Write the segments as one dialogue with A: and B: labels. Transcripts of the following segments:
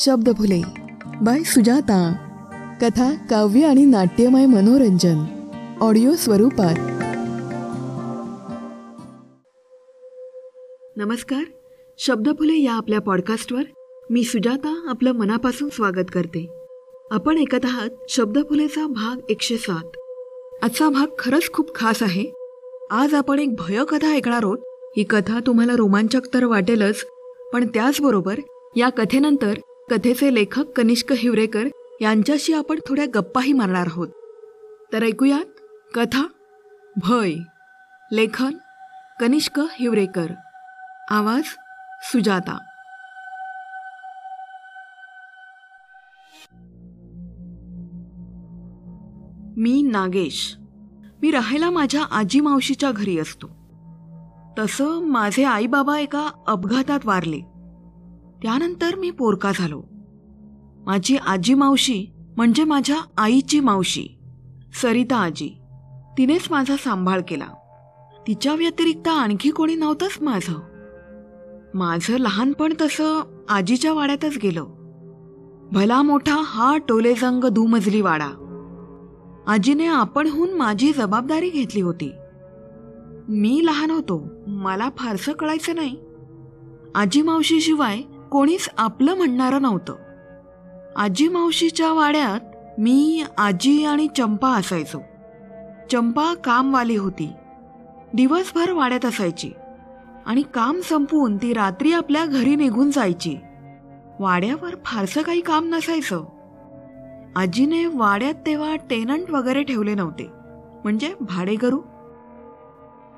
A: Shabdphule by Sujata. कथा काव्य आणि नाट्यमय मनोरंजन. ऑडिओ स्वरूपात. नमस्कार. शब्दफुले या आपल्या पॉडकास्टवर मी सुजाता आपलं मनापासून स्वागत करते. आपण ऐकत आहात शब्दफुलेचा भाग एकशे सात. आजचा भाग खरंच खूप खास आहे. आज आपण एक भयकथा ऐकणार आहोत. ही कथा तुम्हाला रोमांचक तर वाटेलच पण त्याचबरोबर या कथेनंतर कथेचे लेखक कनिष्क हिवरेकर यांच्याशी आपण थोड्या गप्पाही मारणार आहोत. तर ऐकूयात कथा भय लेखन कनिष्क हिवरेकर. आवाज सुजाता. मी नागेश. मी राहायला माझ्या आजी मावशीच्या घरी असतो. तसं माझे आई बाबा एका अपघातात वारले. त्यानंतर मी पोरका झालो. माझी आजी मावशी म्हणजे माझ्या आईची मावशी सरिता आजी तिनेच माझा सांभाळ केला. तिच्या व्यतिरिक्त आणखी कोणी नव्हतंच माझं. माझं लहानपण तसं आजीच्या वाड्यातच गेलं. भला मोठा हा टोलेजंग दुमजली वाडा. आजीने आपणहून माझी जबाबदारी घेतली होती. मी लहान होतो मला फारसं कळायचं नाही. आजी मावशीशिवाय कोणीच आपलं म्हणणारं नव्हतं. आजी मावशीच्या वाड्यात मी आजी आणि चंपा असायचो. चंपा कामवाली होती. दिवसभर वाड्यात असायची. आणि काम संपवून ती रात्री आपल्या घरी निघून जायची. वाड्यावर फारसं काही काम नसायचं. आजीने वाड्यात तेव्हा टेनंट वगैरे ठेवले नव्हते. म्हणजे भाडेकरू.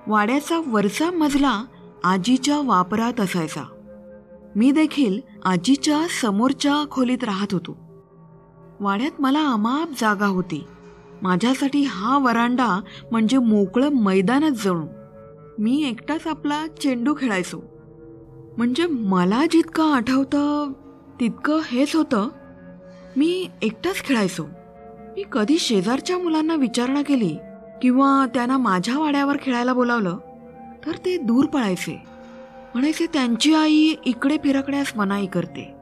A: वाड्याचा वरचा मजला आजीच्या वापरात असायचा. मी देखील आजीच्या समोरच्या खोलीत राहत होतो. वाड्यात मला अमाप जागा होती. माझ्यासाठी हा वरांडा म्हणजे मोकळं मैदानच जणू. मी एकटाच आपला चेंडू खेळायचो. म्हणजे मला जितकं आठवतं तितकं हेच होतं. मी एकटाच खेळायचो. मी कधी शेजारच्या मुलांना विचारणा केली किंवा त्यांना माझ्या वाड्यावर खेळायला बोलावलं तर ते दूर पळायचे. म्हणायचे त्यांची आई इकडे फिरकण्यास मनाई करते.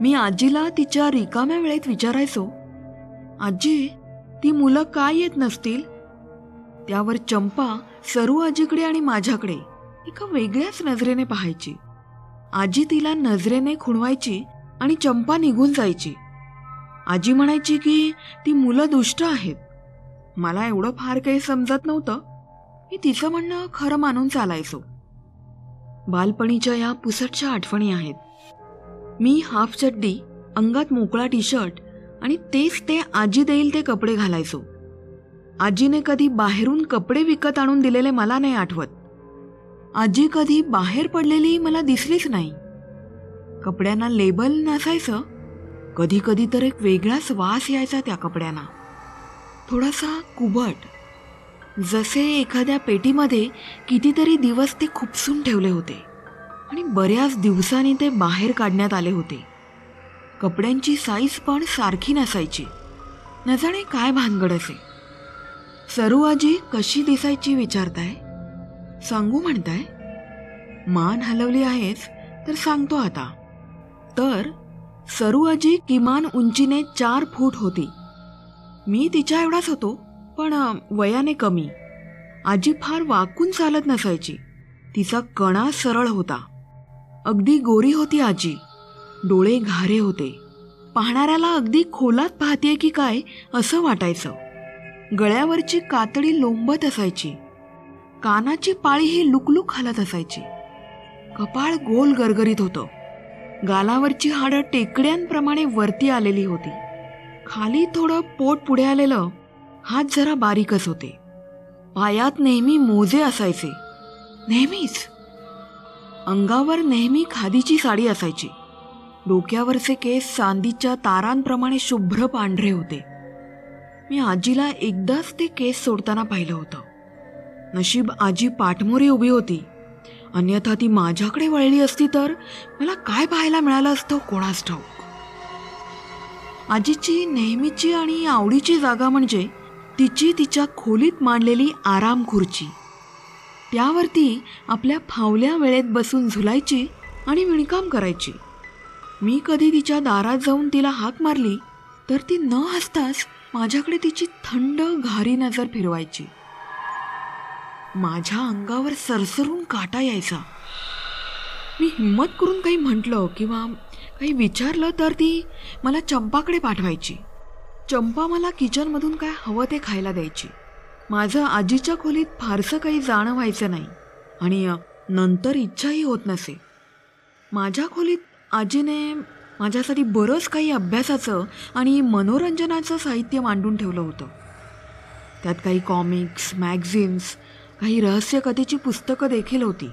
A: मी आजीला तिच्या रिकाम्या वेळेत विचारायचो. आजी ती मुलं काय येत नसतील? त्यावर चंपा सरू आजीकडे आणि माझ्याकडे एका वेगळ्याच नजरेने पाहायची. आजी तिला नजरेने खुणवायची आणि चंपा निघून जायची. आजी म्हणायची की ती मुलं दुष्ट आहेत. मला एवढं फार काही समजत नव्हतं. मी तिचं म्हणणं खरं मानून चालायचो. बालपणीच्या या पुसटच्या आठवणी आहेत. मी हाफ चड्डी अंगात मोकळा टी शर्ट आणि तेच ते आजी देईल ते कपडे घालायचो. आजीने कधी बाहेरून कपडे विकत आणून दिलेले मला नाही आठवत. आजी कधी बाहेर पडलेली मला दिसलीच नाही. कपड्यांना लेबल नसायचं कधी कधी तर एक वेगळाच वास यायचा त्या कपड्यांना. थोडासा कुबट जसे एखाद्या पेटीमध्ये कितीतरी दिवस ते खुपसून ठेवले होते आणि बऱ्याच दिवसांनी ते बाहेर काढण्यात आले होते. कपड्यांची साईज पण सारखी नसायची. न जाणे काय भानगड असे. सरू आजी कशी दिसायची विचारताय? सांगू म्हणताय? मान हलवली आहेस तर सांगतो आता. तर सरू आजी किमान उंचीने चार फूट होती. मी तिच्या एवढाच होतो. पण वयाने कमी. आजी फार वाकून चालत नसायची. तिचा कणा सरळ होता. अगदी गोरी होती आजी. डोळे घारे होते. पाहणाऱ्याला अगदी खोलात पाहते की काय असं वाटायचं. गळ्यावरची कातडी लोंबत असायची. कानाची पाळी ही लुकलुक हलत असायची. कपाळ गोल गरगरीत होतं. गालावरची हाडं टेकड्यांप्रमाणे वरती आलेली होती. खाली थोडं पोट पुढे आलेलं हात जरा बारीकच होते. पायात नेहमी मोजे असायचे. नेहमीच. अंगावर नेहमी खादीची साडी असायची. डोक्यावरचे केस चांदीच्या तारांप्रमाणे शुभ्र पांढरे होते. मी आजीला एकदाच ते केस सोडताना पाहिलं होतं. नशीब आजी पाठमोरी उभी होती. अन्यथा ती माझ्याकडे वळली असती तर मला काय पाहायला मिळालं असतं कोणास ठाऊक? आजीची नेहमीची आणि आवडीची जागा म्हणजे तिची तिच्या खोलीत मांडलेली आराम खुर्ची. त्यावरती आपल्या फावल्या वेळेत बसून झुलायची आणि विणकाम करायची. मी कधी तिच्या दारात जाऊन तिला हाक मारली तर ती न हसताच माझ्याकडे तिची थंड घारी नजर फिरवायची. माझ्या अंगावर सरसरून काटा यायचा. मी हिंमत करून काही म्हटलं किंवा काही विचारलं तर ती मला चंपाकडे पाठवायची. चंपा मला किचनमधून काय हवं ते खायला द्यायची. माझं आजीच्या खोलीत फारसं काही जाणं व्हायचं नाही आणि नंतर इच्छाही होत नसे. माझ्या खोलीत आजीने माझ्यासाठी बरंच काही अभ्यासाचं आणि मनोरंजनाचं साहित्य मांडून ठेवलं होतं. त्यात काही कॉमिक्स मॅगझिन्स काही रहस्यकथेची पुस्तकं देखील होती.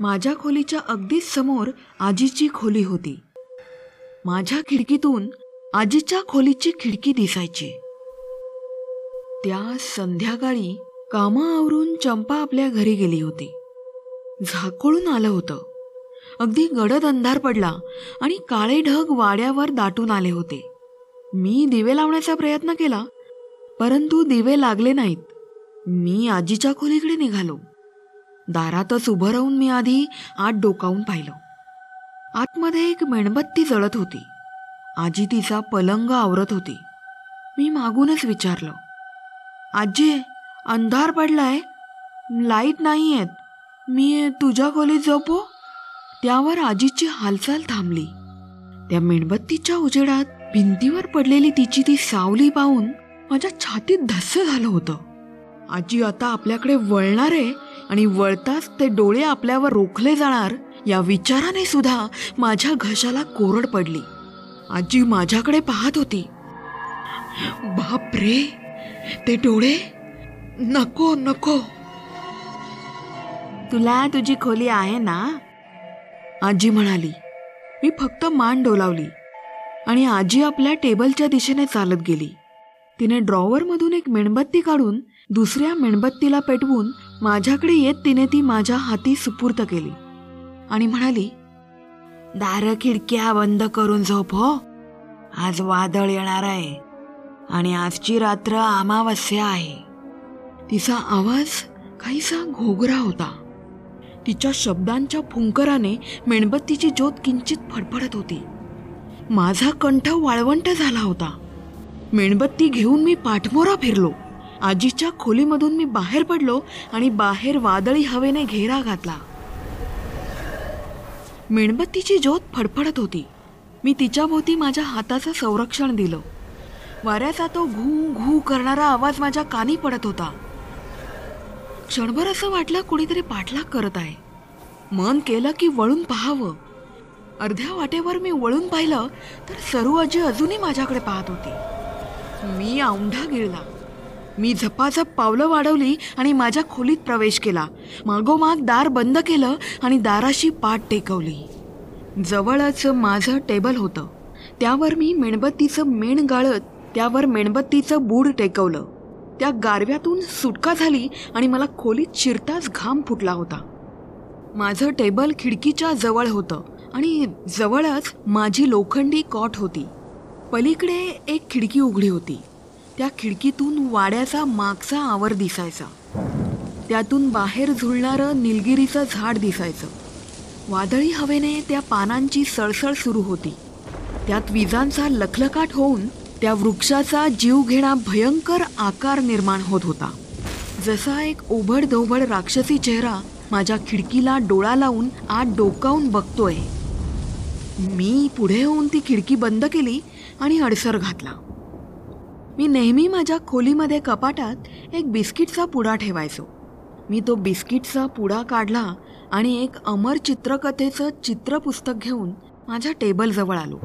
A: माझ्या खोलीच्या अगदीच समोर आजीची खोली होती. माझ्या खिडकीतून आजीच्या खोलीची खिडकी दिसायची. त्या संध्याकाळी कामं आवरून चंपा आपल्या घरी गेली होती. झाकोळून आलं होतं. अगदी गडद अंधार पडला आणि काळे ढग वाड्यावर दाटून आले होते. मी दिवे लावण्याचा प्रयत्न केला परंतु दिवे लागले नाहीत. मी आजीच्या खोलीकडे निघालो. दारातच उभं राहून मी आधी आत डोकावून पाहिलं. आतमध्ये एक मेणबत्ती जळत होती. आजी तिचा पलंग आवरत होती. मी मागूनच विचारलं आजी अंधार पडलाय. लाइट नाही आहेत मी तुझ्या खोलीत झोपू? त्यावर आजीची हालचाल थांबली. त्या मेणबत्तीच्या उजेडात भिंतीवर पडलेली तिची ती सावली पाहून माझ्या छातीत धस्स झालं होतं. आजी आता आपल्याकडे वळणार आहे आणि वळताच ते डोळे आपल्यावर रोखले जाणार या विचाराने सुद्धा माझ्या घशाला कोरड पडली. आजी माझ्याकडे पाहत होती. बाप रे ते डोळे? नको नको. तुला तुझी खोली आहे ना? आजी म्हणाली मी फक्त मान डोलावली आणि आजी आपल्या टेबलच्या दिशेने चालत गेली. तिने ड्रॉवरमधून एक मेणबत्ती काढून दुसऱ्या मेणबत्तीला पेटवून माझ्याकडे येत तिने ती माझ्या हाती सुपूर्त केली आणि म्हणाली दार खिडक्या बंद करून झोप हो. आज वादळ येणार आहे आणि आजची रात्र अमावस्या आहे. तिचा आवाज काहीसा घोगरा होता. तिच्या शब्दांच्या फुंकराने मेणबत्तीची ज्योत किंचित फडफडत होती. माझा कंठ वाळवंट झाला होता. मेणबत्ती घेऊन मी पाठमोरा फिरलो. आजीच्या खोलीमधून मी बाहेर पडलो आणि बाहेर वादळी हवेने घेरा घातला. मेणबत्तीची ज्योत फडफडत होती. मी तिच्याभोवती माझ्या हाताचं संरक्षण दिलं. वाऱ्याचा तो घू घू करणारा आवाज माझ्या कानी पडत होता. क्षणभर असं वाटलं कुणीतरी पाठलाग करत आहे. मन केलं की वळून पाहावं. अर्ध्या वाटेवर मी वळून पाहिलं तर सरू आजी अजूनही माझ्याकडे पाहत होती. मी औंढा गिळला. मी झपाझप पावलं वाढवली आणि माझ्या खोलीत प्रवेश केला. मागोमाग दार बंद केलं आणि दाराशी पाठ टेकवली. जवळच माझं टेबल होतं. त्यावर मी मेणबत्तीचं मेण गाळत त्यावर मेणबत्तीचं बूड टेकवलं. त्या गारव्यातून सुटका झाली आणि मला खोलीत शिरताच घाम फुटला होता. माझं टेबल खिडकीच्या जवळ होतं आणि जवळच माझी लोखंडी कॉट होती. पलीकडे एक खिडकी उघडी होती. त्या खिडकीतून वाड्याचा मागचा आवर दिसायचा. त्यातून बाहेर झुलणारं निलगिरीचं झाड दिसायचं. वादळी हवेने त्या पानांची सळसळ सुरू होती. त्यात विजांचा लखलकाट होऊन त्या वृक्षाचा जीवघेणा भयंकर आकार निर्माण होत होता. जसा एक ओभड धोबड राक्षसी चेहरा माझ्या खिडकीला डोळा लावून आत डोकावून बघतोय. मी पुढे होऊन ती खिडकी बंद केली आणि अडसर घातला. मी नेहमी माझ्या खोलीमध्ये कपाटात एक बिस्किटचा पुडा ठेवायचो. मी तो बिस्किटचा पुडा काढला आणि एक अमर चित्रकथेचं चित्रपुस्तक घेऊन माझ्या टेबलजवळ आलो.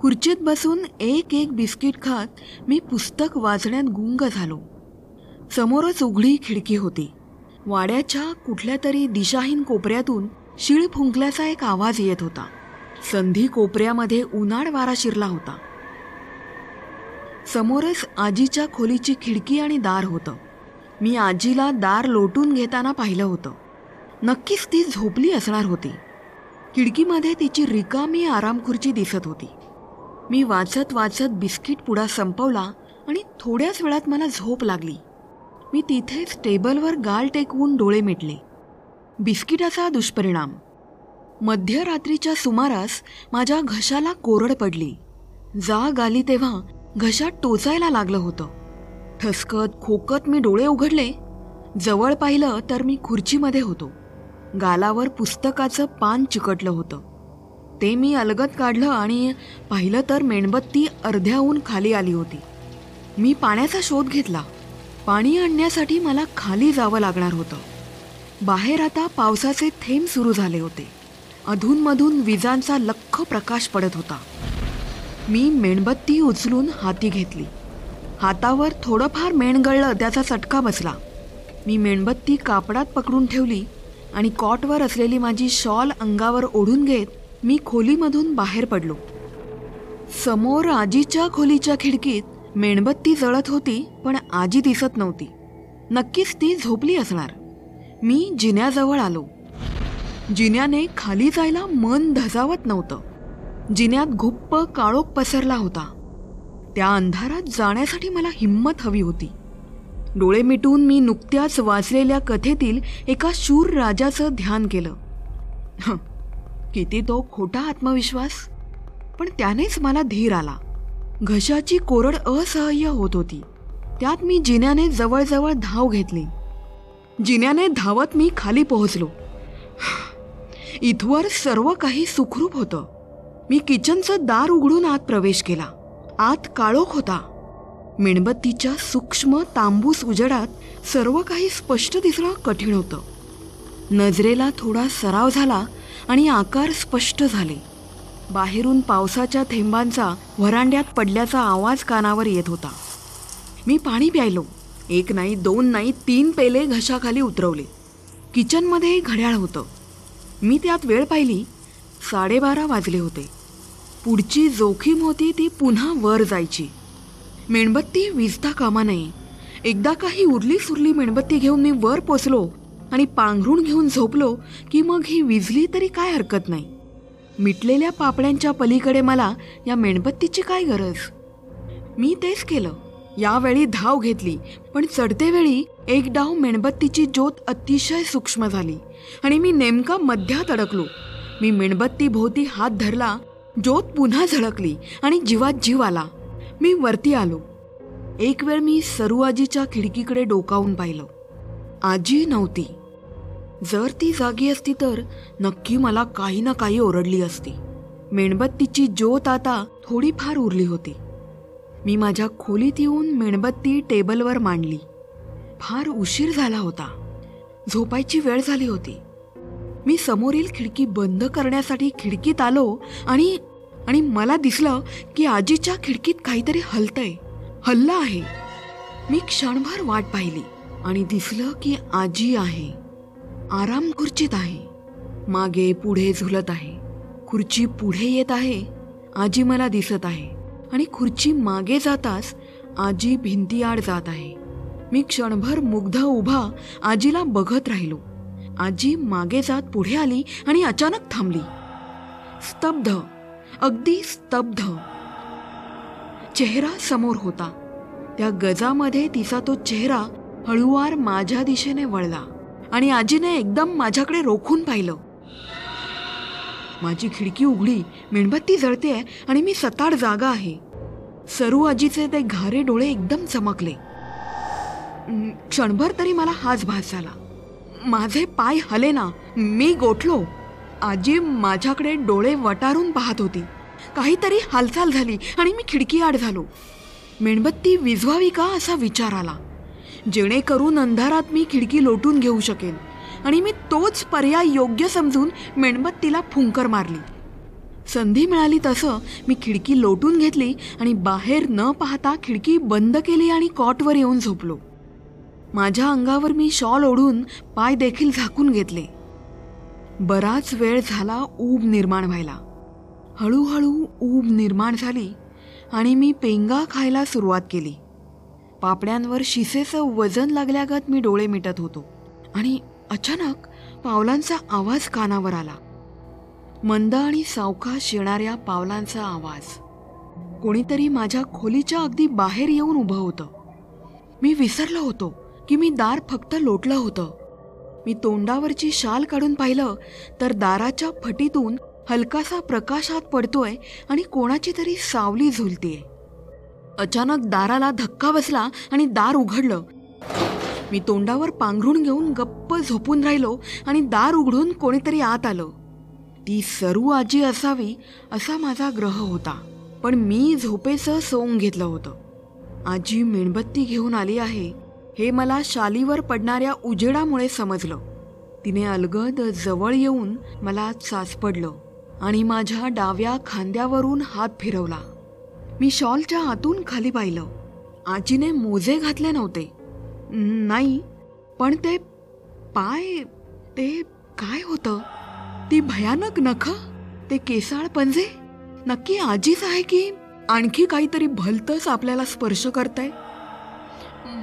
A: खुर्चीत बसून एक एक बिस्किट खात मी पुस्तक वाचण्यात गुंग झालो. समोरच उघडी खिडकी होती. वाड्याच्या कुठल्या तरी दिशाहीन कोपऱ्यातून शिळ फुंकल्याचा एक आवाज येत होता. संधी कोपऱ्यामध्ये उन्हाळ वारा शिरला होता. समोरच आजीच्या खोलीची खिडकी आणि दार होतं. मी आजीला दार लोटून घेताना पाहिलं होतं. नक्कीच ती झोपली असणार होती. खिडकीमध्ये तिची रिकामी आरामखुर्ची दिसत होती. मी वाचत वाचत बिस्किट पुडा संपवला आणि थोड्याच वेळात मला झोप लागली. मी तिथेच टेबलवर गाल टेकवून डोळे मिटले. बिस्किटाचा दुष्परिणाम. मध्यरात्रीच्या सुमारास माझ्या घशाला कोरड पडली. जाग आली तेव्हा घशात टोचायला लागलं होतं. ठसकत खोकत मी डोळे उघडले. जवळ पाहिलं तर मी खुर्चीमध्ये होतो. गालावर पुस्तकाचं पान चिकटलं होतं. ते मी अलगत काढलं आणि पाहिलं तर मेणबत्ती अर्ध्याहून खाली आली होती. मी पाण्याचा शोध घेतला. पाणी आणण्यासाठी मला खाली जावं लागणार होतं. बाहेर आता पावसाचे थेंब सुरू झाले होते. अधूनमधून विजांचा लख्ख प्रकाश पडत होता. मी मेणबत्ती उचलून हाती घेतली. हातावर थोडंफार मेण गळलं त्याचा चटका बसला. मी मेणबत्ती कापडात पकडून ठेवली आणि कॉटवर असलेली माझी शॉल अंगावर ओढून घेत मी खोलीमधून बाहेर पडलो. समोर आजीच्या खोलीच्या खिडकीत मेणबत्ती जळत होती पण आजी दिसत नव्हती. नक्कीच ती झोपली असणार. मी जिन्याजवळ आलो. जिन्याने खाली जायला मन धजावत नव्हतं. जिन्यात घुप्प काळोख पसरला होता. त्या अंधारात जाण्यासाठी मला हिंमत हवी होती. डोळे मिटून मी नुकत्याच वाचलेल्या कथेतील एका शूर राजाचं ध्यान केलं. किती तो खोटा आत्मविश्वास. पण त्यानेच मला धीर आला. घशाची कोरड असह्य होत होती. त्यात मी जिन्याने जवळजवळ धाव घेतली. जिन्याने धावत मी खाली पोहोचलो. इथवर सर्व काही सुखरूप होतं. मी किचनचं दार उघडून आत प्रवेश केला. आत काळोख होता. मेणबत्तीच्या सूक्ष्म तांबूस उजेडात सर्व काही स्पष्ट दिसणं कठीण होतं. नजरेला थोडा सराव झाला आणि आकार स्पष्ट झाले. बाहेरून पावसाच्या थेंबांचा व्हरांड्यात पडल्याचा आवाज कानावर येत होता. मी पाणी प्यायलो. एक नाही दोन नाही तीन पेले घशाखाली उतरवले. किचनमध्ये घड्याळ होतं. मी त्यात वेळ पाहिली. साडेबारा वाजले होते. पुढची जोखीम होती ती पुन्हा वर जायची. मेणबत्ती विजता कामा नये. एकदा काही उरली सुरली मेणबत्ती घेऊन मी वर पोचलो आणि पांघरून घेऊन झोपलो की मग ही विजली तरी काय हरकत नाही. मिटलेल्या पापड्यांच्या पलीकडे मला या मेणबत्तीची काय गरज? मी तेच केलं. यावेळी धाव घेतली पण चढतेवेळी एक डाव मेणबत्तीची ज्योत अतिशय सूक्ष्म झाली आणि मी नेमका मध्यात अडकलो. मी मेणबत्ती भोवती हात धरला ज्योत पुन्हा झळकली आणि जीवात जीव आला. मी वरती आलो. एक वेळ मी सरू आजीच्या खिडकीकडे डोकावून पाहिलं. आजी नव्हती. जर ती जागी असती तर नक्की मला काही ना काही ओरडली असती. मेणबत्तीची ज्योत आता थोडीफार उरली होती. मी माझ्या खोलीत येऊन मेणबत्ती टेबलवर मांडली. फार उशीर झाला होता. झोपायची वेळ झाली होती. मी समोरील खिडकी बंद करण्यासाठी खिडकीत आलो आणि आणि मला दिसलं की आजीच्या खिडकीत काहीतरी हलतंय हल्ला आहे. मी क्षणभर वाट पाहिली आणि दिसलं की आजी आहे. आराम खुर्चीत आहे. मागे पुढे झुलत आहे. खुर्ची पुढे येत आहे. आजी मला दिसत आहे. आणि खुर्ची मागे जाताच आजी भिंतीआड जात आहे. मी क्षणभर मुग्ध उभा आजीला बघत राहिलो. आजी मागे जात पुढे आली आणि अचानक थांबली. स्तब्ध अगदी स्तब्ध. चेहरा समोर होता. त्या गजामध्ये तिचा तो चेहरा हळुवार माझ्या दिशेने वळला आणि आजीने एकदम माझ्याकडे रोखून पाहिलं. माझी खिडकी उघडी मेणबत्ती जळते आणि मी सताड जागा आहे. सरू आजीचे ते घारे डोळे एकदम चमकले. क्षणभर तरी मला हाच भास झाला. माझे पाय हले ना मी गोठलो. आजी माझ्याकडे डोळे वटारून पाहत होती. काहीतरी हालचाल झाली आणि मी खिडकी आड झालो. मेणबत्ती विझवावी का असा विचार आला. जेणेकरून अंधारात मी खिडकी लोटून घेऊ शकेन. आणि मी तोच पर्याय योग्य समजून मेणबत्तीला फुंकर मारली. संधी मिळाली तसं मी खिडकी लोटून घेतली आणि बाहेर न पाहता खिडकी बंद केली आणि कॉटवर येऊन झोपलो. माझ्या अंगावर मी शॉल ओढून पाय देखील झाकून घेतले. बराच वेळ झाला ऊब निर्माण व्हायला. हळूहळू ऊब निर्माण झाली आणि मी पेंगा खायला सुरुवात केली. पापड्यांवर शिसेचं वजन लागल्यागत मी डोळे मिटत होतो आणि अचानक पावलांचा आवाज कानावर आला. मंद आणि सावकाश येणाऱ्या पावलांचा आवाज. कोणीतरी माझ्या खोलीच्या अगदी बाहेर येऊन उभं होतं. मी विसरलो होतो. की मी दार फक्त लोटलं होतं. मी तोंडावरची शाल काढून पाहिलं तर दाराच्या फटीतून हलकासा प्रकाश आत पडतोय आणि कोणाची तरी सावली झुलतीये. अचानक दाराला धक्का बसला आणि दार उघडलं. मी तोंडावर पांघरून घेऊन गप्प झोपून राहिलो आणि दार उघडून कोणीतरी आत आलं. ती सरू आजी असावी असा माझा ग्रह होता पण मी झोपेचं सोंग घेतलं होतं. आजी मेणबत्ती घेऊन आली आहे हे मला शालीवर पडणाऱ्या उजेडामुळे समजलं. तिने अलगद जवळ येऊन मला चाच पडलं आणि माझ्या डाव्या खांद्यावरून हात फिरवला. मी शॉलच्या आतून खाली पाहिलं. आजीने मोजे घातले नव्हते. नाही पण ते पाय ते काय होतं? ती भयानक नख? ते केसाळ पंजे? नक्की आजीच आहे की आणखी काहीतरी भलतंच आपल्याला स्पर्श करतंय?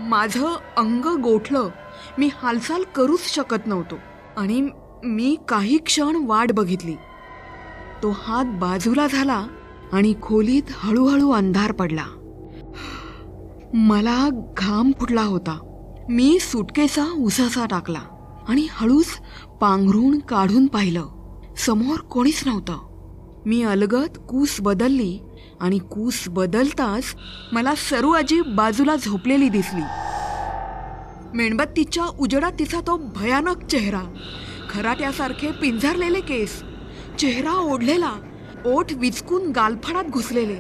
A: माझं अंग गोठलं मी हालचाल करूच शकत नव्हतो. आणि मी काही क्षण वाट बघितली. तो हात बाजूला झाला आणि खोलीत हळूहळू अंधार पडला. मला घाम फुटला होता. मी सुटकेचा उसासा टाकला आणि हळूच पांघरून काढून पाहिलं. समोर कोणीच नव्हतं. मी अलगत कूस बदलली आणि कूस बदलताच मला सरू आजी बाजूला झोपलेली दिसली. मेणबत्तीच्या उजेडात तिचा तो भयानक चेहरा खराट्यासारखे पिंजरलेले केस चेहरा ओढलेला ओठ विचकून गालफडात घुसलेले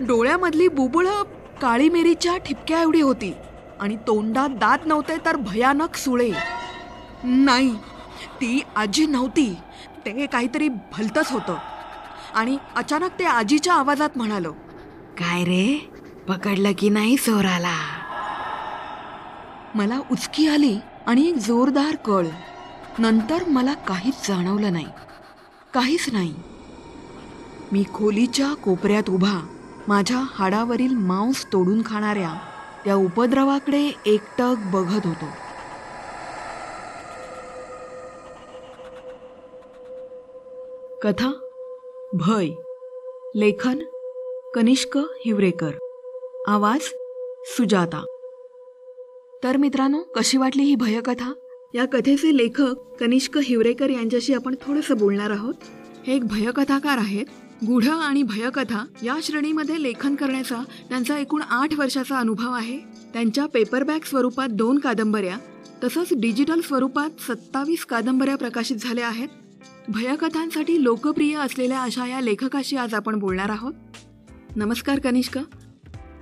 A: डोळ्यामधली बुबुळं काळी मिरीच्या ठिपक्या एवढी होती आणि तोंडात दात नव्हते तर भयानक सुळे. नाही ती आजी नव्हती ते काहीतरी भलतंच होतं. आणि अचानक ते आजीच्या आवाजात म्हणालो काय रे? पकडलं की नाही चोराला मला उचकी आली आणि एक जोरदार कळ. नंतर मला काहीच जाणवलं नाही. काहीच नाही. मी खोलीच्या कोपऱ्यात उभा माझ्या हाडावरील मांस तोडून खाणाऱ्या त्या उपद्रवाकडे एकटक बघत होतो. कथा भय. लेखन कनिष्क हिवरेकर. आवाज सुजाता. तर मित्रांनो कशी वाटली ही भयकथा? या कथेचे लेखक कनिष्क हिवरेकर यांच्याशी आपण थोडंसं बोलणार आहोत. हे एक भयकथाकार आहेत. गूढ आणि भयकथा या श्रेणीमध्ये लेखन करण्याचा त्यांचा एकूण आठ वर्षाचा अनुभव आहे. त्यांच्या पेपरबॅक स्वरूपात दोन कादंबऱ्या तसंच डिजिटल स्वरूपात सत्तावीस कादंबऱ्या प्रकाशित झाल्या आहेत. भयकथांसाठी लोकप्रिय असलेल्या अशा या लेखकाशी आज आपण बोलणार आहोत. नमस्कार कनिष्क.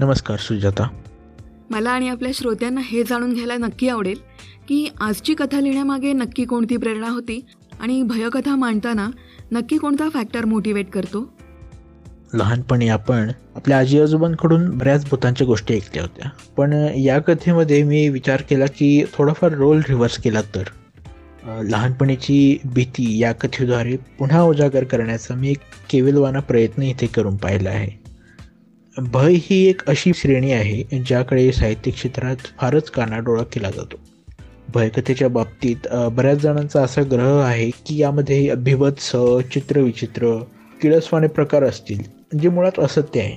B: नमस्कार सुजाता.
A: मला आणि आपल्या श्रोत्यांना हे जाणून घ्यायला नक्की आवडेल की आजची कथा लिहिण्यामागे नक्की कोणती प्रेरणा होती आणि भयकथा मांडताना नक्की कोणता फॅक्टर मोटिवेट करतो?
B: लहानपणी आपण आपल्या आजी आजोबांकडून बऱ्याच भूतांच्या गोष्टी ऐकल्या होत्या. पण या कथेमध्ये मी विचार केला की थोडाफार रोल रिव्हर्स केला तर. लहानपणीची भीती या कथेद्वारे पुन्हा उजागर करण्याचा मी एक केविलवाना प्रयत्न इथे करून पाहिला आहे. भय ही एक अशी श्रेणी आहे ज्याकडे साहित्य क्षेत्रात फारच कानाडोळा केला जातो. भयकथेच्या बाबतीत बऱ्याच जणांचा असा ग्रह आहे की यामध्ये अभिवत्स चित्रविचित्र किळसवाने प्रकार असतील जे मुळात असत्य आहे.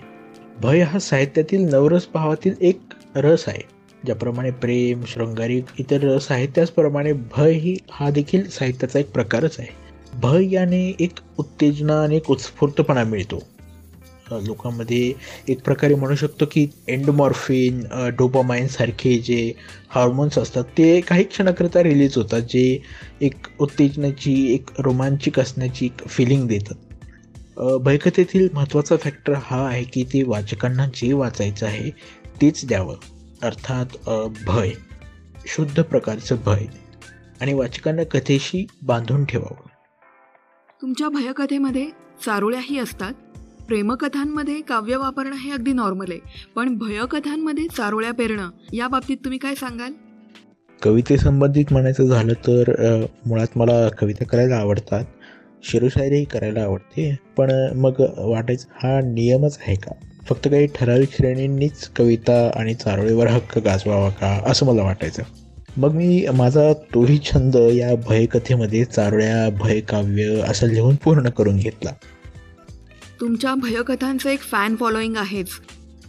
B: भय हा साहित्यातील नवरस भावातील एक रस आहे. ज्याप्रमाणे प्रेम शृंगारिक इतर साहित्याचप्रमाणे भय ही हा देखील साहित्याचा एक प्रकारच आहे. भय याने एक उत्तेजना आणि एक उत्स्फूर्तपणा मिळतो. लोकांमध्ये एक प्रकारे म्हणू शकतो की एंडमॉर्फिन डोपामाइन सारखे जे हार्मोन्स असतात ते काही क्षणाकरिता रिलीज होतात जे एक उत्तेजनाची एक रोमांचिक असण्याची एक फिलिंग देतात. भयकथेतील महत्त्वाचा फॅक्टर हा आहे की ते वाचकांना जे वाचायचं आहे तेच द्यावं. अर्थात भय. शुद्ध प्रकारचं भय. आणि वाचकांना कथेशी बांधून ठेवावं.
A: तुमच्या भयकथेमध्ये चारोळ्याही असतात. प्रेमकथांमध्ये काव्य वापरणं हे अगदी नॉर्मल आहे. पण भयकथांमध्ये चारोळ्या पेरणं या बाबतीत तुम्ही काय सांगाल?
B: कवितेसंबंधित म्हणायचं झालं तर मुळात मला कविता करायला आवडतात. शिरोशायरीही करायला आवडते. पण मग वाटायचं हा नियमच आहे का? फक्त काही ठराविक श्रेणींनीच कविता आणि चारोळीवर हक्क गाजवावा का असं मला वाटायचं. मग मी माझा तोही छंद या भयकथेमध्ये चारोळ्या भयकाव्य असं लिहून पूर्ण करून घेतला.
A: तुमच्या भयकथांचं एक फॅन फॉलोईंग आहेच.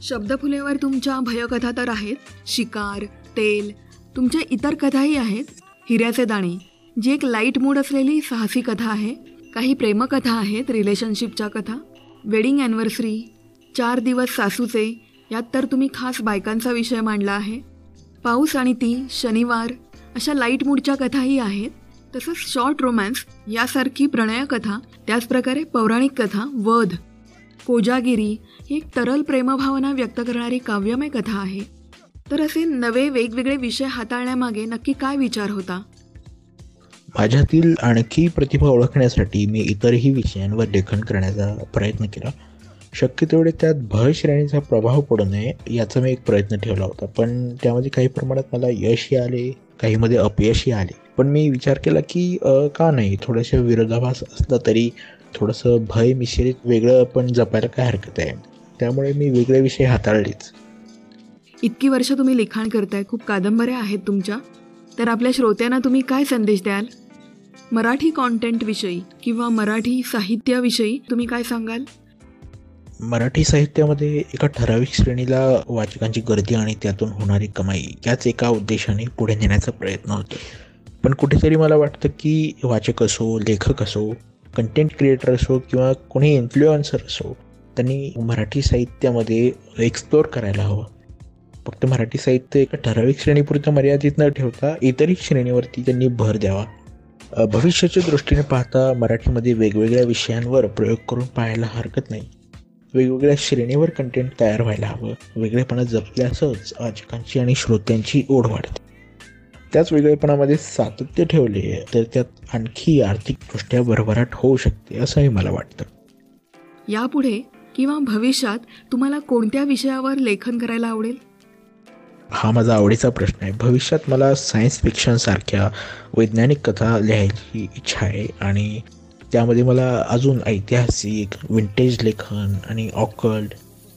A: शब्दफुलेवर तुमच्या भयकथा तर आहेत. शिकार तेल तुमच्या इतर कथाही आहेत. हिऱ्याचे दाणे जी एक लाइट मूड असलेली साहसी कथा आहे. काही प्रेमकथा आहेत रिलेशनशिपच्या कथा. वेडिंग ॲनिव्हर्सरी चार दिवस सासूचे यात तर तुम्ही खास बायकांचा विषय मांडला आहे. पाऊस आणि ती शनिवार अशा लाइट मूडच्या कथाही आहेत. तसंच शॉर्ट रोमॅन्स यासारखी प्रणयकथा त्याचप्रकारे पौराणिक कथा वध कोजागिरी ही एक तरल प्रेमभावना व्यक्त करणारी काव्यमय कथा आहे. तर असे नवे वेगवेगळे विषय हाताळण्यामागे नक्की काय विचार होता?
B: माझ्यातील आणखी प्रतिभा ओळखण्यासाठी मी इतरही विषयांवर लेखन करण्याचा प्रयत्न केला. शक्य तेवढे त्यात भय श्रेणीचा प्रभाव पडू नये याचा मी एक प्रयत्न ठेवला होता. पण त्यामध्ये काही प्रमाणात मला यशही आले काहीमध्ये अपयशही आले. पण मी विचार केला की का नाही? थोडासा विरोधाभास असला तरी थोडंसं भय मिश्रित वेगळं पण जपायला काय हरकत आहे? त्यामुळे मी वेगळे विषय हाताळलेच.
A: इतकी वर्ष तुम्ही लिखाण करताय खूप कादंबऱ्या आहेत तुमच्या. तर आपल्या श्रोत्यांना तुम्ही काय संदेश द्याल? मराठी कॉन्टेंटविषयी किंवा मराठी साहित्याविषयी तुम्ही काय सांगाल?
B: मराठी साहित्यामध्ये एका ठराविक श्रेणीला वाचकांची गर्दी आणि त्यातून होणारी कमाई याच एका उद्देशाने पुढे नेण्याचा प्रयत्न होतो. पण कुठेतरी मला वाटतं की वाचक असो लेखक असो कंटेंट क्रिएटर असो किंवा कोणी इन्फ्लुएन्सर असो त्यांनी मराठी साहित्यामध्ये एक्सप्लोअर करायला हवं. फक्त मराठी साहित्य एका ठराविक श्रेणीपुरतं मर्यादित न ठेवता इतरही श्रेणीवरती त्यांनी भर द्यावा. भविष्याच्या दृष्टीने पाहता मराठीमध्ये वेगवेगळ्या विषयांवर प्रयोग करून पाहायला हरकत नाही. वेगवेगळ्या श्रेणीवर कंटेंट तयार व्हायला हवं. वेगळेपणा जपल्यासच वाचकांची आणि श्रोत्यांची ओढ वाढते. त्याच वेगळेपणामध्ये सातत्य ठेवले तर त्यात आणखी आर्थिकदृष्ट्या भरभराट होऊ शकते असंही मला वाटतं.
A: यापुढे किंवा भविष्यात तुम्हाला कोणत्या विषयावर लेखन करायला आवडेल?
B: हा माझा आवडीचा प्रश्न आहे. भविष्यात मला सायन्स फिक्शनसारख्या वैज्ञानिक कथा लिहायची इच्छा आहे आणि त्यामध्ये मला अजून ऐतिहासिक विंटेज लेखन आणि ऑकल्ड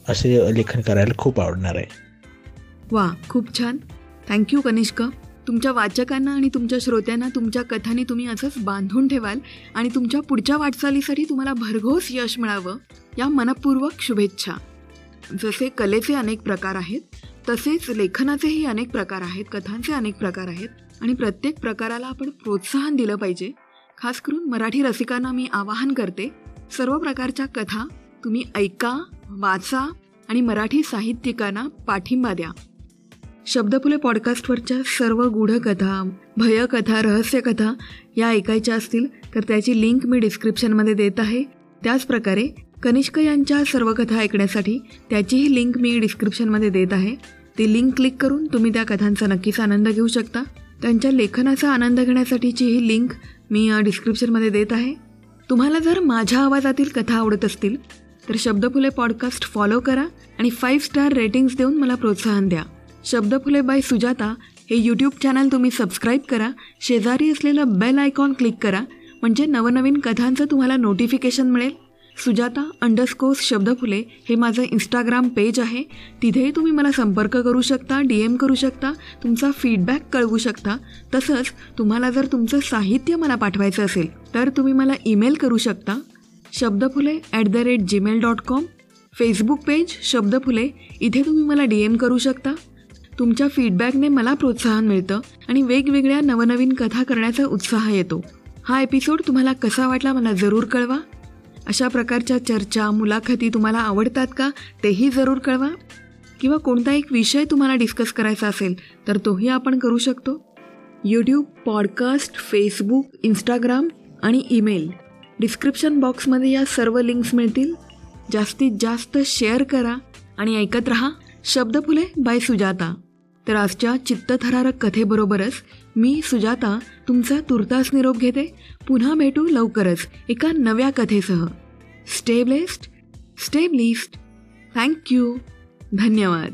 B: असे लेखन करायला खूप आवडणार आहे.
A: वा खूप छान. Thank you Kanishk. तुमच्या वाचकांना आणि तुमच्या श्रोत्यांना तुमच्या कथांनी तुम्ही असंच बांधून ठेवाल आणि तुमच्या पुढच्या वाटचालीसाठी तुम्हाला भरघोस यश मिळावं या मनपूर्वक शुभेच्छा. जसे कलेचे अनेक प्रकार आहेत तसेच लेखनाचेही अनेक प्रकार आहेत कथांचे अनेक प्रकार आहेत आणि प्रत्येक प्रकाराला आपण प्रोत्साहन दिलं पाहिजे. खास करून मराठी रसिकांना मी आवाहन करते सर्व प्रकारच्या कथा तुम्ही ऐका वाचा आणि मराठी साहित्यिकांना पाठिंबा द्या. शब्दफुले पॉडकास्टवरच्या सर्व गूढकथा भयकथा रहस्यकथा या ऐकायच्या असतील तर त्याची लिंक मी डिस्क्रिप्शनमध्ये देत आहे. त्याचप्रकारे कनिष्क यांच्या सर्व कथा ऐकण्यासाठी त्याचीही लिंक मी डिस्क्रिप्शनमध्ये देत आहे. ती लिंक क्लिक करून तुम्ही त्या कथांचा नक्कीच आनंद घेऊ शकता. त्यांच्या लेखनाचा आनंद घेण्यासाठीची ही लिंक मी डिस्क्रिप्शनमध्ये देत आहे. तुम्हाला जर माझ्या आवाजातील कथा आवडत असतील तर शब्दफुले पॉडकास्ट फॉलो करा आणि फाईव्ह स्टार रेटिंग्स देऊन मला प्रोत्साहन द्या. शब्दफुले बाय सुजाता हे यूट्यूब चॅनल तुम्ही सबस्क्राईब करा शेजारी असलेलं बेल आयकॉन क्लिक करा म्हणजे नवनवीन कथांचं तुम्हाला नोटिफिकेशन मिळेल. सुजाता अंडरस्कोर्स शब्दफुले हे माझं इंस्टाग्राम पेज आहे. तिथेही तुम्ही मला संपर्क करू शकता डी एम करू शकता तुमचा फीडबॅक कळवू शकता. तसंच तुम्हाला जर तुमचं साहित्य मला पाठवायचं असेल तर तुम्ही मला ईमेल करू शकता. Shabdaphule at the rate Gmail dot com Facebook page Shabdaphule इथे तुम्ही मला डी एम करू शकता. तुमच्या फीडबॅकने मला प्रोत्साहन मिळतं आणि वेगवेगळ्या नवनवीन कथा करण्याचा उत्साह येतो. हा एपिसोड तुम्हाला कसा वाटला मला जरूर कळवा. अशा प्रकारच्या चर्चा मुलाखती तुम्हाला आवडतात का? तेही जरूर कळवा. किंवा कोणता एक विषय तुम्हाला डिस्कस करायचा असेल तर तोही आपण करू शकतो. यूट्यूब पॉडकास्ट फेसबुक इंस्टाग्राम आणि ईमेल डिस्क्रिप्शन बॉक्समध्ये या सर्व लिंक्स मिळतील. जास्तीत जास्त शेअर करा आणि ऐकत रहा. शब्दफुले बाय सुजाता. तर आजच्या चित्तथरारक कथेबरोबरच मी सुजाता तुमचा तुर्तास निरोप घेते. पुन्हा भेटू लवकरच एका नव्या कथेसह. स्टे स्टेबलिस्ट स्टे थँक्यू धन्यवाद.